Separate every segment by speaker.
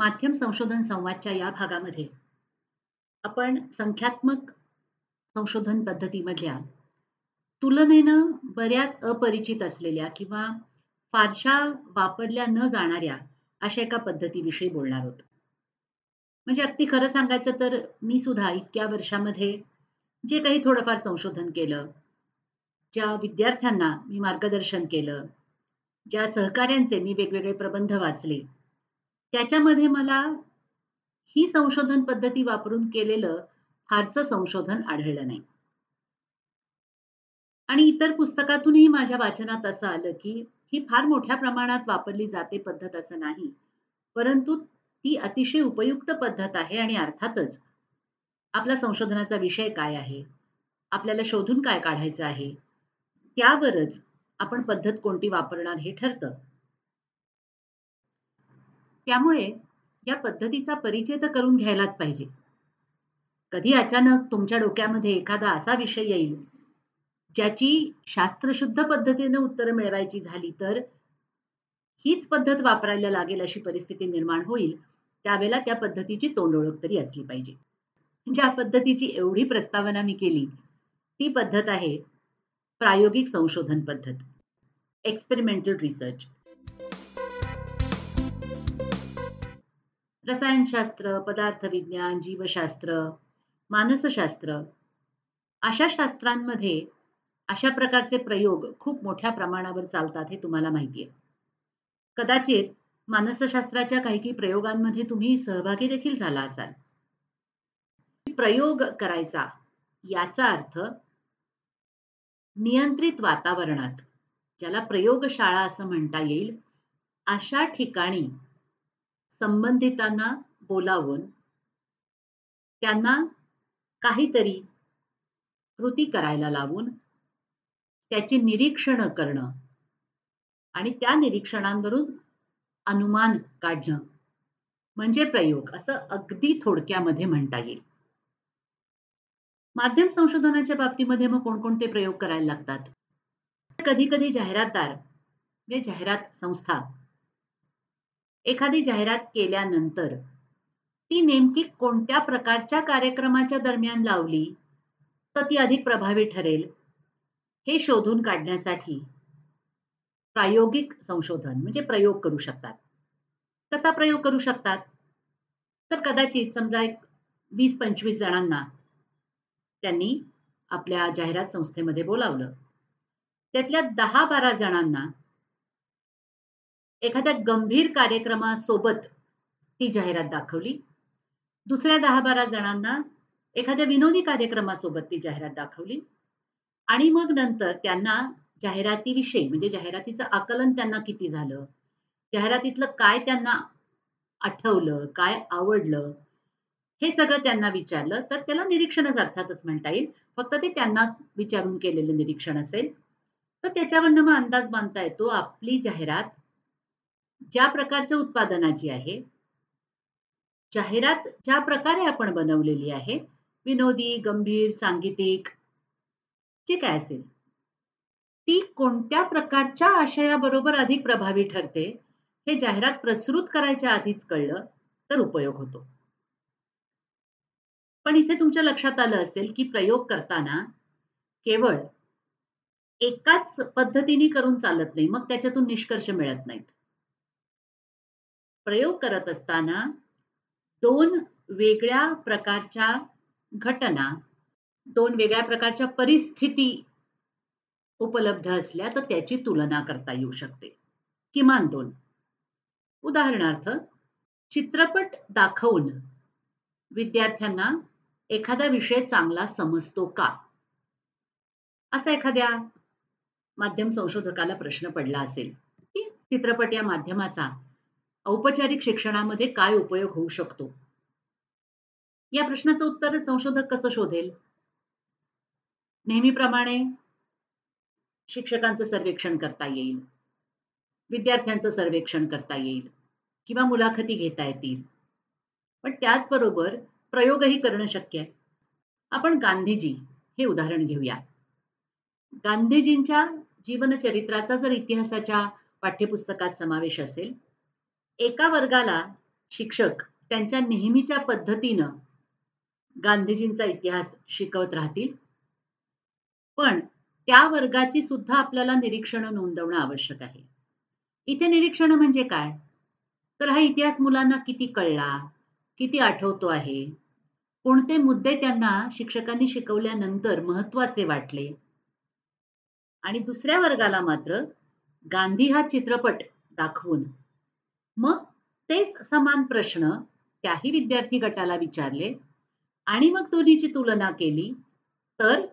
Speaker 1: माध्यम संशोधन संवादच्या या भागामध्ये आपण संख्यात्मक संशोधन पद्धतीमधल्या तुलनेनं बऱ्याच अपरिचित असलेल्या किंवा फारशा वापरल्या न जाणाऱ्या अशा एका पद्धतीविषयी बोलणार आहोत म्हणजे अगदी खरं सांगायचं तर मी सुद्धा इतक्या वर्षामध्ये जे काही थोडंफार संशोधन केलं ज्या विद्यार्थ्यांना मी मार्गदर्शन केलं ज्या सहकार्यांचे मी वेगवेगळे प्रबंध वाचले त्याच्यामध्ये मला ही संशोधन पद्धती वापरून केलेलं फारसं संशोधन आढळलं नाही. आणि इतर पुस्तकातूनही माझ्या वाचनात असं आलं की ही फार मोठ्या प्रमाणात वापरली जाते पद्धत असं नाही परंतु ती अतिशय उपयुक्त पद्धत आहे आणि अर्थातच आपला संशोधनाचा विषय काय आहे? आपल्याला शोधून काय काढायचं आहे? त्यावरच आपण पद्धत कोणती वापरणार हे ठरतं. त्यामुळे या पद्धतीचा परिचय तर करून घ्यायलाच पाहिजे. कधी अचानक तुमच्या डोक्यामध्ये एखादा असा विषय येईल ज्याची शास्त्रशुद्ध पद्धतीने उत्तरं मिळवायची झाली तर हीच पद्धत वापरायला लागेल अशी परिस्थिती निर्माण होईल त्यावेळेला त्या पद्धतीची तोंड ओळख तरी असली पाहिजे. ज्या पद्धतीची एवढी प्रस्तावना मी केली ती पद्धत आहे प्रायोगिक संशोधन पद्धत. एक्सपेरिमेंटल रिसर्च रसायनशास्त्र पदार्थविज्ञान जीवशास्त्र मानसशास्त्र अशा शास्त्रांमध्ये अशा प्रकारचे प्रयोग खूप मोठ्या प्रमाणावर चालतात हे तुम्हाला माहिती आहे कदाचित मानसशास्त्राच्या काही काही प्रयोगांमध्ये तुम्ही सहभागी देखील झाला असाल. प्रयोग करायचा याचा अर्थ नियंत्रित वातावरणात ज्याला प्रयोगशाळा असं म्हणता येईल अशा ठिकाणी संबंधितांना बोलावून त्यांना काहीतरी कृती करायला लावून त्याची निरीक्षण करणं आणि त्या निरीक्षणांवरून अनुमान काढणं म्हणजे प्रयोग असं अगदी थोडक्यामध्ये म्हणता येईल. माध्यम संशोधनाच्या बाबतीमध्ये मग कोणकोणते प्रयोग करायला लागतात? कधी कधी जाहिरातदार म्हणजे जाहिरात संस्था एखादी जाहिरात केल्यानंतर ती नेमकी कोणत्या प्रकारच्या कार्यक्रमाच्या दरम्यान लावली तर ती अधिक प्रभावी ठरेल हे शोधून काढण्यासाठी प्रायोगिक संशोधन म्हणजे प्रयोग करू शकतात. कसा प्रयोग करू शकतात? तर कदाचित समजा एक वीस पंचवीस जणांना त्यांनी आपल्या जाहिरात संस्थेमध्ये बोलावलं. त्यातल्या दहा बारा जणांना एखाद्या गंभीर कार्यक्रमासोबत ती जाहिरात दाखवली. दुसऱ्या दहा बारा जणांना एखाद्या विनोदी कार्यक्रमासोबत ती जाहिरात दाखवली. आणि मग नंतर त्यांना जाहिरातीविषयी म्हणजे जाहिरातीचं आकलन त्यांना किती झालं? जाहिरातीतलं काय त्यांना आठवलं? काय आवडलं? हे सगळं त्यांना विचारलं. तर त्याला निरीक्षणच अर्थातच म्हणता येईल. फक्त ते त्यांना विचारून केलेलं निरीक्षण असेल. तर त्याच्यावरनं मग अंदाज बांधता येतो. आपली जाहिरात ज्या प्रकारच्या उत्पादनाची आहे जाहिरात ज्या प्रकारे आपण बनवलेली आहे विनोदी गंभीर सांगीतिक जे काय असेल ती कोणत्या प्रकारच्या आशयाबरोबर अधिक प्रभावी ठरते हे जाहिरात प्रसृत करायच्या आधीच कळलं तर उपयोग होतो. पण इथे तुमच्या लक्षात आलं असेल की प्रयोग करताना केवळ एकाच पद्धतीने करून चालत नाही मग त्याच्यातून निष्कर्ष मिळत नाहीत. प्रयोग करत असताना दोन वेगळ्या प्रकारच्या घटना दोन वेगळ्या प्रकारच्या परिस्थिती उपलब्ध असल्या तर त्याची तुलना करता येऊ शकते. किमान दोन. उदाहरणार्थ चित्रपट दाखवून विद्यार्थ्यांना एखादा विषय चांगला समजतो का? असा एखाद्या माध्यम संशोधकाला प्रश्न पडला असेल की चित्रपट या माध्यमाचा औपचारिक शिक्षणामध्ये काय उपयोग होऊ शकतो? या प्रश्नाचं उत्तर संशोधक कसं शोधेल? नेहमीप्रमाणे शिक्षकांचं सर्वेक्षण करता येईल. विद्यार्थ्यांचं सर्वेक्षण करता येईल. किंवा मुलाखती घेता येतील. पण त्याचबरोबर प्रयोगही करणं शक्य आहे. आपण गांधीजी हे उदाहरण घेऊया. गांधीजींच्या जीवनचरित्राचा जर इतिहासाच्या पाठ्यपुस्तकात समावेश असेल एका वर्गाला शिक्षक त्यांच्या नेहमीच्या पद्धतीनं गांधीजींचा इतिहास शिकवत राहतील. पण त्या वर्गाची सुद्धा आपल्याला निरीक्षणं नोंदवणं आवश्यक आहे. इथे निरीक्षणं म्हणजे काय? तर हा इतिहास मुलांना किती कळला किती आठवतो आहे? कोणते मुद्दे त्यांना शिक्षकांनी शिकवल्यानंतर महत्त्वाचे वाटले? आणि दुसऱ्या वर्गाला मात्र गांधी हा चित्रपट दाखवून मग तेच समान प्रश्न त्याही विद्यार्थी गटाला विचारले. आणि मग दोन्हीची तुलना केली. तर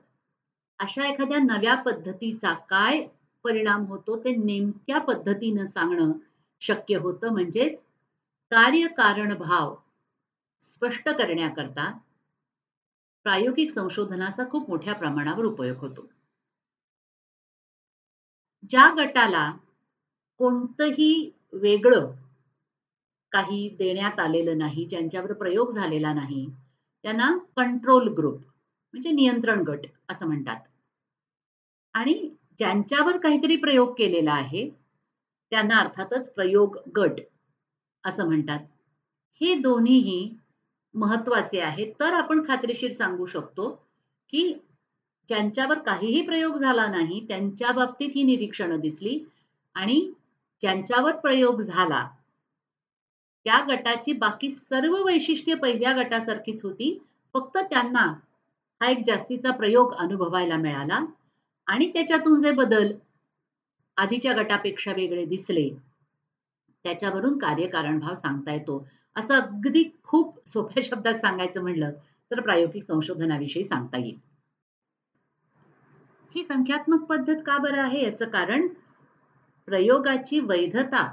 Speaker 1: अशा एखाद्या नव्या पद्धतीचा काय परिणाम होतो ते नेमक्या पद्धतीनं सांगणं शक्य होतं. म्हणजेच कार्यकारण भाव स्पष्ट करण्याकरता प्रायोगिक संशोधनाचा खूप मोठ्या प्रमाणावर उपयोग होतो. ज्या गटाला कोणतंही वेगळं काही देण्यात आलेलं नाही ज्यांच्यावर प्रयोग झालेला नाही त्यांना कंट्रोल ग्रुप म्हणजे नियंत्रण गट असं म्हणतात. आणि ज्यांच्यावर काहीतरी प्रयोग केलेला आहे त्यांना अर्थातच प्रयोग गट असं म्हणतात. हे दोन्हीही महत्त्वाचे आहेत. तर आपण खात्रीशीर सांगू शकतो की ज्यांच्यावर काहीही प्रयोग झाला नाही त्यांच्या बाबतीत ही निरीक्षणं दिसली आणि ज्यांच्यावर प्रयोग झाला त्या गटाची बाकी सर्व वैशिष्ट्ये पहिल्या गटासारखीच होती. फक्त त्यांना हा एक जास्तीचा प्रयोग अनुभवायला मिळाला आणि त्याच्यातून जे बदल आधीच्या गटापेक्षा वेगळे दिसले त्याच्यावरून कार्यकारण भाव सांगता येतो. असं अगदी खूप सोप्या शब्दात सांगायचं म्हणलं तर प्रायोगिक संशोधनाविषयी सांगता येईल. ही संख्यात्मक पद्धत का बरं आहे याचं कारण प्रयोगाची वैधता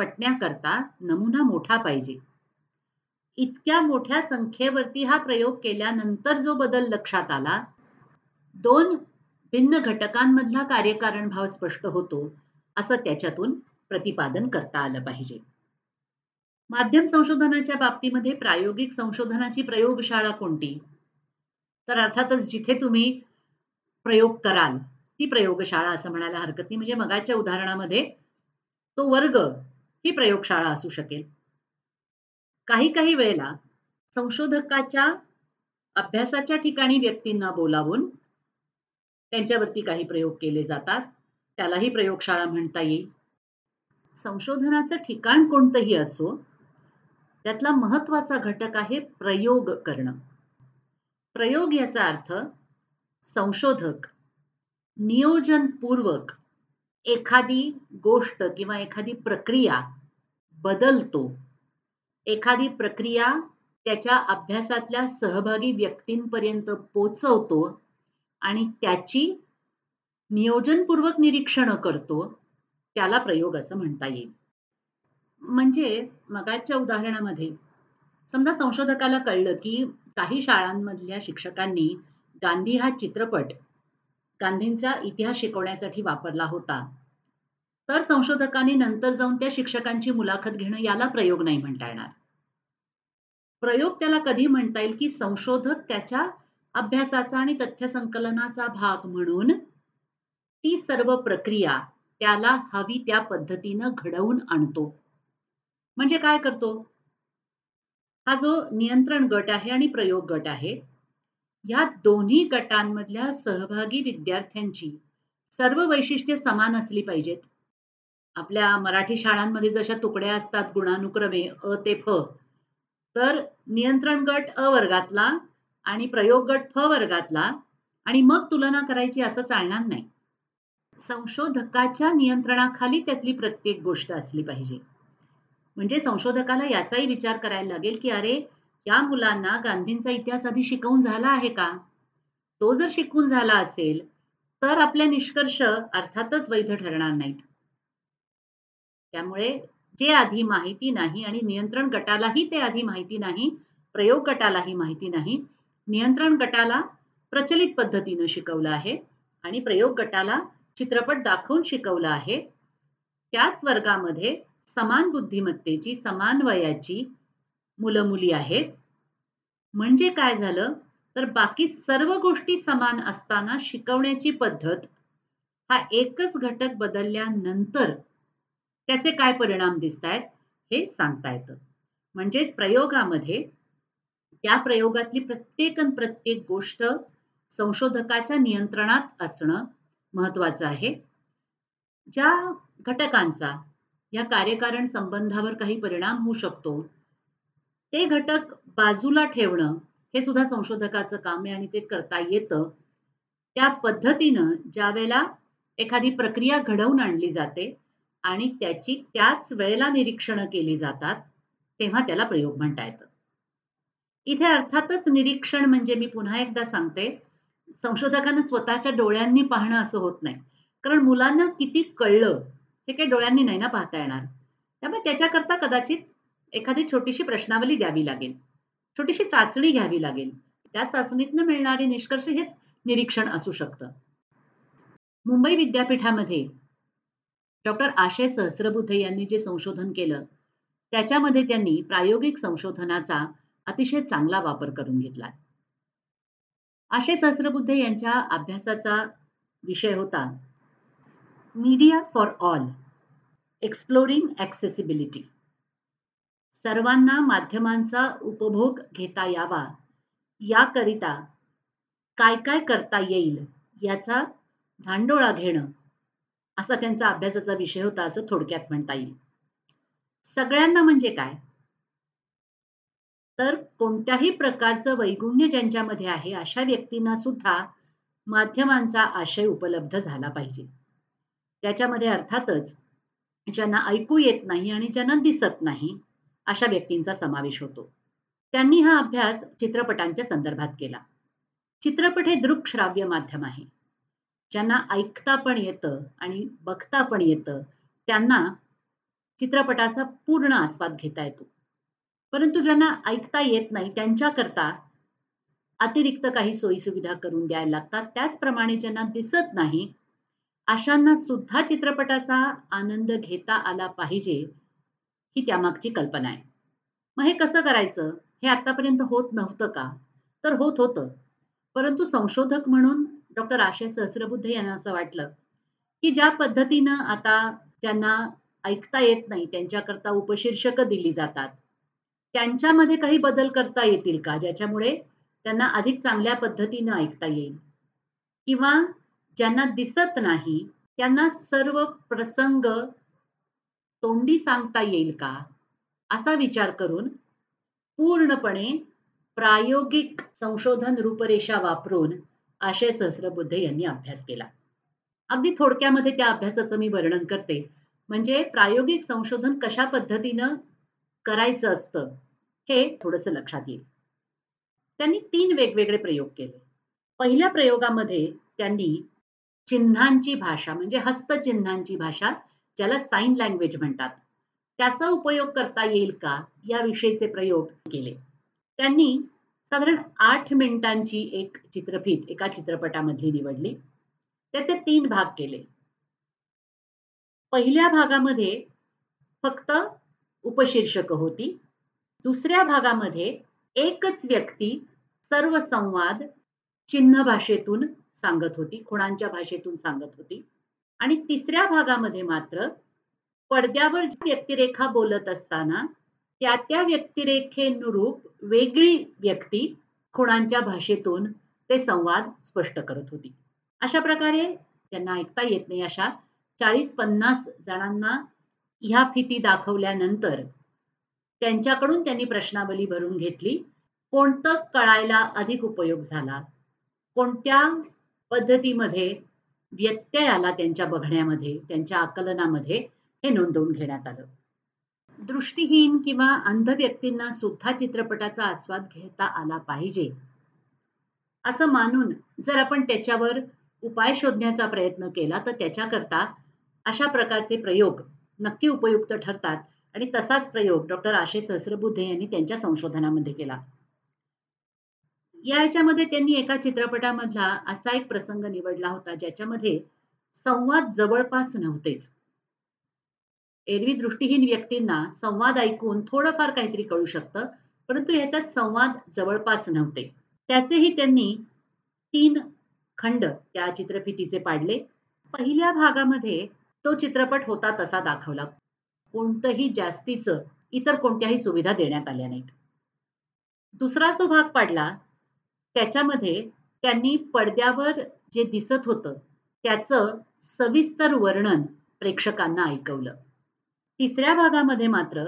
Speaker 1: पटण्याकरता नमुना मोठा पाहिजे. इतक्या मोठ्या संख्येवरती हा प्रयोग केल्यानंतर जो बदल लक्षात आला दोन भिन्न घटकांमधला कार्यकारण भाव स्पष्ट होतो असं त्याच्यातून प्रतिपादन करता आलं पाहिजे. माध्यम संशोधनाच्या बाबतीमध्ये प्रायोगिक संशोधनाची प्रयोगशाळा कोणती? तर अर्थातच जिथे तुम्ही प्रयोग कराल ती प्रयोगशाळा असं म्हणायला हरकत नाही. म्हणजे मगाच्या उदाहरणामध्ये तो वर्ग ही प्रयोगशाळा असू शकेल. काही काही वेळेला संशोधकाच्या अभ्यासाच्या ठिकाणी व्यक्तींना बोलावून त्यांच्यावरती काही प्रयोग केले जातात. त्यालाही प्रयोगशाळा म्हणता येईल. संशोधनाचं ठिकाण कोणतंही असो त्यातला महत्त्वाचा घटक आहे प्रयोग करणं. प्रयोग याचा अर्थ संशोधक नियोजनपूर्वक एखादी गोष्ट किंवा एखादी प्रक्रिया बदलतो एखादी प्रक्रिया त्याच्या अभ्यासातल्या सहभागी व्यक्तींपर्यंत पोचवतो आणि त्याची नियोजनपूर्वक निरीक्षण करतो त्याला प्रयोग असं म्हणता येईल. म्हणजे मगाच्या उदाहरणामध्ये समजा संशोधकाला कळलं की काही शाळांमधल्या शिक्षकांनी गांधी हा चित्रपट गांधींचा इतिहास शिकवण्यासाठी वापरला होता. तर संशोधकांनी नंतर जाऊन त्या शिक्षकांची मुलाखत घेणं याला प्रयोग नाही म्हणता येणार. प्रयोग त्याला कधी म्हणता येईल की संशोधक त्याच्या अभ्यासाचा आणि तथ्य संकलनाचा भाग म्हणून ती सर्व प्रक्रिया त्याला हवी त्या पद्धतीनं घडवून आणतो. म्हणजे काय करतो? हा जो नियंत्रण गट आहे आणि प्रयोग गट आहे या दोन्ही गटांमधल्या सहभागी विद्यार्थ्यांची सर्व वैशिष्ट्ये समान असली पाहिजेत. आपल्या मराठी शाळांमध्ये जशा तुकड्या असतात गुणानुक्रमे अ ते फ तर नियंत्रण गट अ वर्गातला आणि प्रयोग गट फ वर्गातला आणि मग तुलना करायची असं चालणार नाही. संशोधकाच्या नियंत्रणाखाली त्यातली प्रत्येक गोष्ट असली पाहिजे. म्हणजे संशोधकाला याचाही विचार करायला लागेल की अरे या मुलांना गांधींचा इतिहास आधी शिकवून झाला आहे का? तो जर शिकवून झाला असेल तर आपले निष्कर्ष अर्थातच वैध ठरणार नाहीत. त्यामुळे जे आधी माहिती नाही आणि नियंत्रण गटालाही ते आधी माहिती नाही प्रयोग गटालाही माहिती नाही नियंत्रण गटाला प्रचलित पद्धतीनं शिकवलं आहे आणि प्रयोग गटाला चित्रपट दाखवून शिकवलं आहे त्याच वर्गामध्ये समान बुद्धिमत्तेची समान वयाची मुलं मुली आहेत. म्हणजे काय झालं? तर बाकी सर्व गोष्टी समान असताना शिकवण्याची पद्धत हा एकच घटक बदलल्यानंतर त्याचे काय परिणाम दिसत आहेत हे सांगता येतं. म्हणजेच प्रयोगामध्ये त्या प्रयोगातली प्रत्येक प्रत्येक गोष्ट संशोधकाच्या नियंत्रणात असणं महत्वाचं आहे. ज्या घटकांचा या कार्यकारण संबंधावर काही परिणाम होऊ शकतो ते घटक बाजूला ठेवणं हे सुद्धा संशोधकाचं काम आहे आणि ते करता येतं. त्या पद्धतीनं ज्या वेळेला एखादी प्रक्रिया घडवून आणली जाते आणि त्याची त्याच वेळेला निरीक्षणं केली जातात तेव्हा त्याला प्रयोग म्हणता येतं. इथे अर्थातच निरीक्षण म्हणजे मी पुन्हा एकदा सांगते संशोधकांना स्वतःच्या डोळ्यांनी पाहणं असं होत नाही. कारण मुलांना किती कळलं हे काही डोळ्यांनी नाही ना पाहता येणार. त्यामुळे त्याच्याकरता कदाचित एखादी छोटीशी प्रश्नावली द्यावी लागेल. छोटीशी चाचणी घ्यावी लागेल. त्या चाचणीतनं मिळणारे निष्कर्ष हेच निरीक्षण असू शकतं. मुंबई विद्यापीठामध्ये डॉक्टर आशय सहस्रबुद्धे यांनी जे संशोधन केलं त्याच्यामध्ये त्यांनी प्रायोगिक संशोधनाचा अतिशय चांगला वापर करून घेतला. आशय सहस्रबुद्धे यांच्या अभ्यासाचा विषय होता media for all exploring accessibility. सर्वांना माध्यमांचा उपभोग घेता यावा. याकरिता काय काय करता येईल याचा धांडोळा घेणं असा त्यांचा अभ्यासाचा विषय होता असं थोडक्यात म्हणता येईल. सगळ्यांना म्हणजे काय? तर कोणत्याही प्रकारचं वैगुण्य ज्यांच्यामध्ये आहे अशा व्यक्तींना सुद्धा माध्यमांचा आशय उपलब्ध झाला पाहिजे. त्याच्यामध्ये अर्थातच ज्यांना ऐकू येत नाही आणि ज्यांना दिसत नाही अशा व्यक्तींचा समावेश होतो. त्यांनी हा अभ्यास चित्रपटांच्या संदर्भात केला. चित्रपट हे दृकश्राव्य माध्यम आहे. ज्यांना ऐकता पण येतं आणि बघता पण येतं त्यांना चित्रपटाचा पूर्ण आस्वाद घेता येतो. परंतु ज्यांना ऐकता येत नाही त्यांच्याकरता अतिरिक्त काही सोयीसुविधा करून द्यायला लागतात. त्याचप्रमाणे ज्यांना दिसत नाही अशांना सुद्धा चित्रपटाचा आनंद घेता आला पाहिजे ही त्यामागची कल्पना आहे. मग हे कसं करायचं? हे आतापर्यंत होत नव्हतं का? तर होत होतं. परंतु संशोधक म्हणून डॉक्टर आशय सहस्रबुद्धे यांना असं वाटलं की ज्या पद्धतीनं आता ज्यांना ऐकता येत नाही त्यांच्याकरता उपशीर्षक दिली जातात त्यांच्यामध्ये काही बदल करता येतील का? ज्याच्यामुळे त्यांना अधिक चांगल्या पद्धतीनं ऐकता येईल. किंवा ज्यांना दिसत नाही त्यांना सर्व प्रसंग तोंडी सांगता येईल का? असा विचार करून पूर्णपणे प्रायोगिक संशोधन रूपरेषा वापरून आशय सहस्रबुद्धे यांनी अभ्यास केला. अगदी थोडक्यामध्ये त्या अभ्यासाचं मी वर्णन करते. म्हणजे प्रायोगिक संशोधन कशा पद्धतीनं करायचं असतं हे थोडस लक्षात येईल. त्यांनी तीन वेगवेगळे प्रयोग केले. पहिल्या प्रयोगामध्ये त्यांनी चिन्हांची भाषा म्हणजे हस्तचिन्हांची भाषा ज्याला साईन लँग्वेज म्हणतात. त्याचा उपयोग करता येईल का? याविषयीचे प्रयोग केले. त्यांनी साधारण आठ मिनिटांची एक चित्रफित एका चित्रपटामधली निवडली. त्याचे तीन भाग केले. पहिल्या भागामध्ये फक्त उपशीर्षक होती. दुसऱ्या भागामध्ये एकच व्यक्ती सर्व संवाद चिन्ह भाषेतून सांगत होती खुणांच्या भाषेतून सांगत होती. आणि तिसऱ्या भागामध्ये मात्र पडद्यावर व्यक्तिरेखा बोलत असताना त्या त्या व्यक्तिरेखेनुरूप वेगळी व्यक्ती खुणांच्या भाषेतून ते संवाद स्पष्ट करत होती. अशा प्रकारे त्यांना ऐकता येत नाही अशा चाळीस पन्नास जणांना ह्या फिती दाखवल्यानंतर त्यांच्याकडून त्यांनी प्रश्नावली भरून घेतली कोणतं कळायला अधिक उपयोग झाला? कोणत्या पद्धतीमध्ये व्यत्यय आला त्यांच्या बघण्यामध्ये त्यांच्या आकलनामध्ये हे नोंदवून घेण्यात आलं. दृष्टीहीन किंवा अंध व्यक्तींना सुद्धा चित्रपटाचा आस्वाद घेता आला पाहिजे. असं मानून जर आपण त्याच्यावर उपाय शोधण्याचा प्रयत्न केला तर त्याच्याकरता अशा प्रकारचे प्रयोग नक्की उपयुक्त ठरतात. आणि तसाच प्रयोग डॉक्टर आशय सहस्रबुद्धे यांनी त्यांच्या संशोधनामध्ये केला. या याच्यामध्ये त्यांनी एका चित्रपटामधला असा एक प्रसंग निवडला होता ज्याच्यामध्ये संवाद जवळपास नव्हतेच. एरवी दृष्टीहीन व्यक्तींना संवाद ऐकून थोडंफार काहीतरी कळू शकतं परंतु ह्याच्यात संवाद जवळपास नव्हते. त्याचेही त्यांनी तीन खंड त्या चित्रफितीचे पाडले. पहिल्या भागामध्ये तो चित्रपट होता तसा दाखवला. कोणतंही जास्तीचं इतर कोणत्याही सुविधा देण्यात आल्या नाहीत. दुसरा जो भाग पाडला त्याच्यामध्ये त्यांनी पडद्यावर जे दिसत होतं त्याचं सविस्तर वर्णन प्रेक्षकांना ऐकवलं. तिसऱ्या भागामध्ये मात्र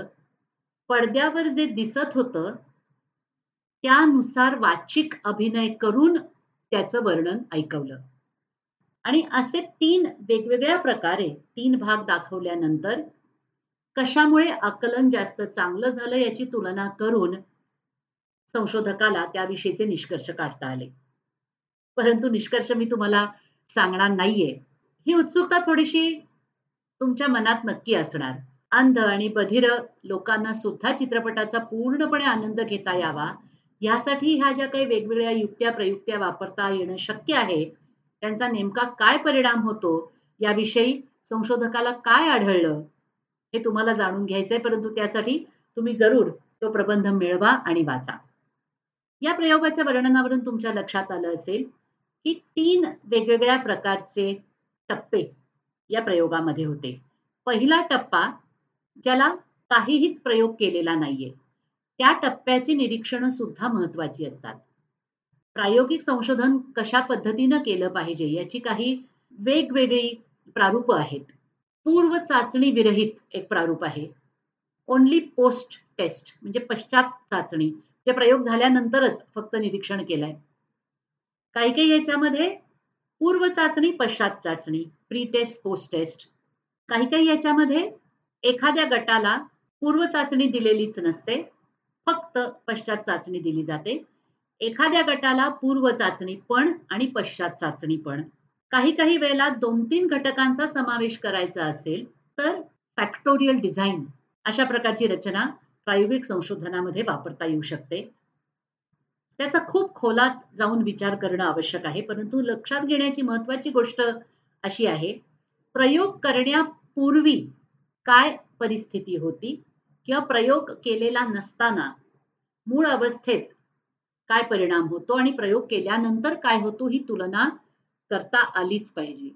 Speaker 1: पडद्यावर जे दिसत होतं त्यानुसार वाचिक अभिनय करून त्याचं वर्णन ऐकवलं. आणि असे तीन वेगवेगळ्या प्रकारे तीन भाग दाखवल्यानंतर कशामुळे आकलन जास्त चांगलं झालं याची तुलना करून संशोधकाला त्याविषयीचे निष्कर्ष काढता आले. परंतु निष्कर्ष मी तुम्हाला सांगणार नाहीये. ही उत्सुकता थोडीशी तुमच्या मनात नक्की असणार. अंध आणि बधिर लोकांना सुद्धा चित्रपटाचा पूर्णपणे आनंद घेता यावा. यासाठी ह्या ज्या काही वेगवेगळ्या युक्त्या प्रयुक्त्या वापरता येणं शक्य आहे त्यांचा नेमका काय परिणाम होतो याविषयी संशोधकाला काय आढळलं हे तुम्हाला जाणून घ्यायचंय. परंतु त्यासाठी तुम्ही जरूर तो प्रबंध मिळवा आणि वाचा. या प्रयोगाच्या वर्णनावरून तुमच्या लक्षात आलं असेल की तीन वेगवेगळ्या प्रकारचे टप्पे या प्रयोगामध्ये होते. पहिला टप्पा ज्याला काहीहीच प्रयोग केलेला नाहीये त्या टप्प्याची निरीक्षणं सुद्धा महत्वाची असतात. प्रायोगिक संशोधन कशा पद्धतीनं केलं पाहिजे याची काही वेगवेगळी प्रारूप आहेत. पूर्व चाचणी विरहित एक प्रारूप आहे. ओनली पोस्ट टेस्ट म्हणजे पश्चात चाचणी. जे प्रयोग झाल्यानंतरच फक्त निरीक्षण केलंय. काही काही याच्यामध्ये पूर्व चाचणी पश्चात चाचणी प्री टेस्ट पोस्ट टेस्ट काही काही याच्यामध्ये एखाद्या गटाला पूर्व चाचणी दिलेलीच नसते फक्त पश्चात चाचणी दिली जाते. एखाद्या गटाला पूर्व चाचणी पण आणि पश्चात चाचणी पण. काही काही वेळेला दोन तीन घटकांचा समावेश करायचा असेल तर फॅक्टोरियल डिझाईन अशा प्रकारची रचना प्रायोगिक संशोधनामध्ये वापरता येऊ शकते. त्याचा खूप खोलात जाऊन विचार करणं आवश्यक आहे परंतु लक्षात घेण्याची महत्वाची गोष्ट अशी आहे प्रयोग करण्यापूर्वी काय परिस्थिती होती किंवा प्रयोग केलेला नसताना मूळ अवस्थेत काय परिणाम होतो आणि प्रयोग केल्यानंतर काय होतो ही तुलना करता आलीच पाहिजे.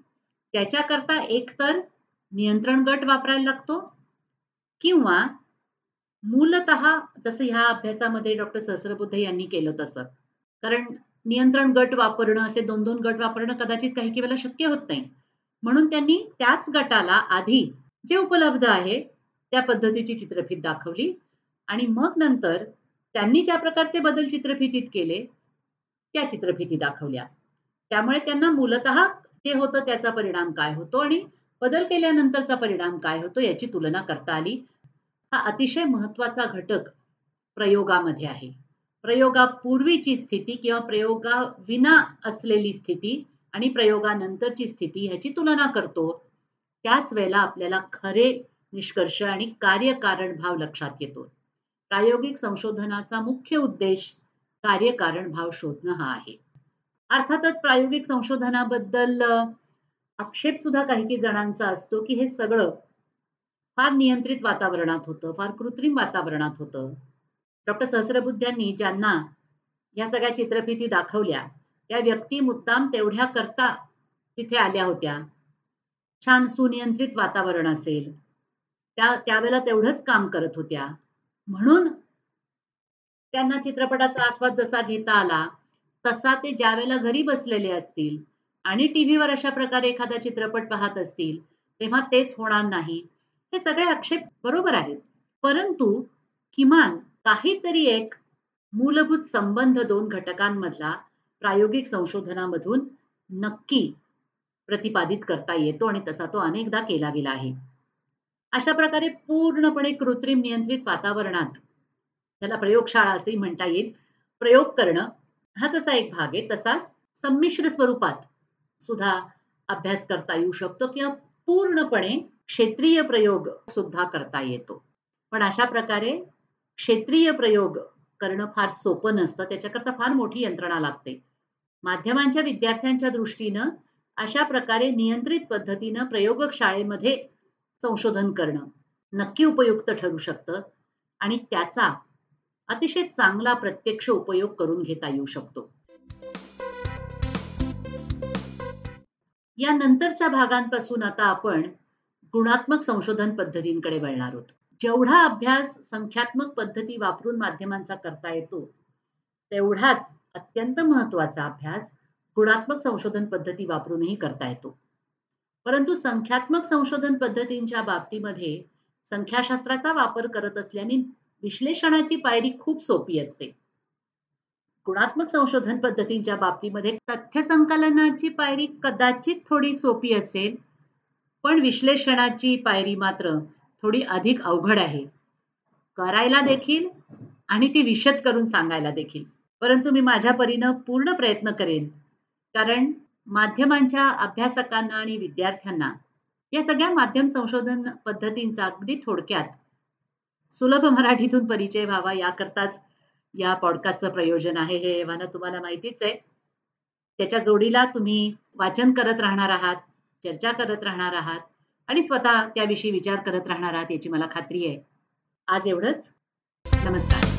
Speaker 1: त्याच्याकरता एकतर नियंत्रण गट वापरायला लागतो किंवा मूलत जसं ह्या अभ्यासामध्ये डॉक्टर सहस्रबुद्ध यांनी केलं तसं. कारण नियंत्रण गट वापरणं असे दोन दोन गट वापरणं कदाचित काही काही वेळेला शक्य होत नाही. म्हणून त्यांनी त्याच गटाला आधी जे उपलब्ध आहे त्या पद्धतीची चित्रफित दाखवली आणि मग नंतर त्यांनी ज्या प्रकारचे बदल चित्रफितीत केले त्या चित्रफिती दाखवल्या. त्यामुळे त्यांना मूलत ते होतं त्याचा परिणाम काय होतो आणि बदल केल्यानंतरचा परिणाम काय होतो याची तुलना करता आली. हा अतिशय महत्त्वाचा घटक प्रयोगामध्ये आहे. प्रयोगापूर्वीची स्थिती किंवा प्रयोगा विना असलेली स्थिती आणि प्रयोगानंतरची स्थिती ह्याची तुलना करतो. त्याच वेळेला आपल्याला खरे निष्कर्ष आणि कार्यकारण भाव लक्षात येतो. प्रायोगिक संशोधनाचा मुख्य उद्देश कार्यकारण भाव शोधणं हा आहे. अर्थातच प्रायोगिक संशोधनाबद्दल आक्षेप सुद्धा काही काही जणांचा असतो की हे सगळं फार नियंत्रित वातावरणात होतं फार कृत्रिम वातावरणात होतं. डॉक्टर सहस्रबुद्ध्यांनी ज्यांना या सगळ्या चित्रफिती दाखवल्या त्या व्यक्ती मुद्दाम तेवढ्या करता तिथे आल्या होत्या. छान सुनियंत्रित वातावरण असेल. त्या त्यावेळेला तेवढंच काम करत होत्या. म्हणून त्यांना चित्रपटाचा आस्वाद जसा घेता आला तसा ते ज्या वेळेला घरी बसलेले असतील आणि टीव्हीवर अशा प्रकारे एखादा चित्रपट पाहत असतील तेव्हा तेच होणार नाही. हे सगळे आक्षेप बरोबर आहेत. परंतु किमान काहीतरी एक मूलभूत संबंध दोन घटकांमधला प्रायोगिक संशोधनामधून नक्की प्रतिपादित करता येतो आणि तसा तो अनेकदा केला गेला आहे. अशा प्रकारे पूर्णपणे कृत्रिम नियंत्रित वातावरणात त्याला प्रयोगशाळा असेही म्हणता येईल. प्रयोग करणं हा जसा एक भाग आहे. तसाच संमिश्र स्वरूपात सुद्धा अभ्यास करता येऊ शकतो किंवा पूर्णपणे क्षेत्रीय प्रयोग सुद्धा करता येतो. पण अशा प्रकारे क्षेत्रीय प्रयोग करणं फार सोपं नसतं. त्याच्याकरता फार मोठी यंत्रणा लागते. माध्यमांच्या विद्यार्थ्यांच्या दृष्टीनं अशा प्रकारे नियंत्रित पद्धतीनं प्रयोगशाळेमध्ये संशोधन करणं नक्की उपयुक्त ठरू शकतं आणि त्याचा अतिशय चांगला प्रत्यक्ष उपयोग करून घेता येऊ शकतो. या नंतरच्या भागांपासून आता आपण गुणात्मक संशोधन पद्धतींकडे वळणार होतो. जेवढा अभ्यास संख्यात्मक पद्धती वापरून माध्यमांचा करता येतो तेवढाच अत्यंत महत्त्वाचा अभ्यास गुणात्मक संशोधन पद्धती वापरूनही करता येतो. परंतु संख्यात्मक संशोधन पद्धतींच्या बाबतीमध्ये संख्याशास्त्राचा वापर करत असल्याने विश्लेषणाची पायरी खूप सोपी असते. गुणात्मक संशोधन पद्धतींच्या बाबतीमध्ये तथ्य संकलनाची पायरी कदाचित थोडी सोपी असेल पण विश्लेषणाची पायरी मात्र थोडी अधिक अवघड आहे. करायला देखील आणि ती विशद करून सांगायला देखील. परंतु मी माझ्या परीनं पूर्ण प्रयत्न करेन. कारण माध्यमांच्या अभ्यासकांना आणि विद्यार्थ्यांना या सगळ्या माध्यम संशोधन पद्धतींचा अगदी थोडक्यात सुलभ मराठीतून परिचय व्हावा याकरताच या पॉडकास्टचं प्रयोजन आहे हे एव्हाना तुम्हाला माहितीच आहे. त्याच्या जोडीला तुम्ही वाचन करत राहणार आहात. चर्चा करत राहणार आहात आणि स्वतः त्याविषयी विचार करत राहणार आहात याची मला खात्री आहे. आज एवढंच. नमस्कार.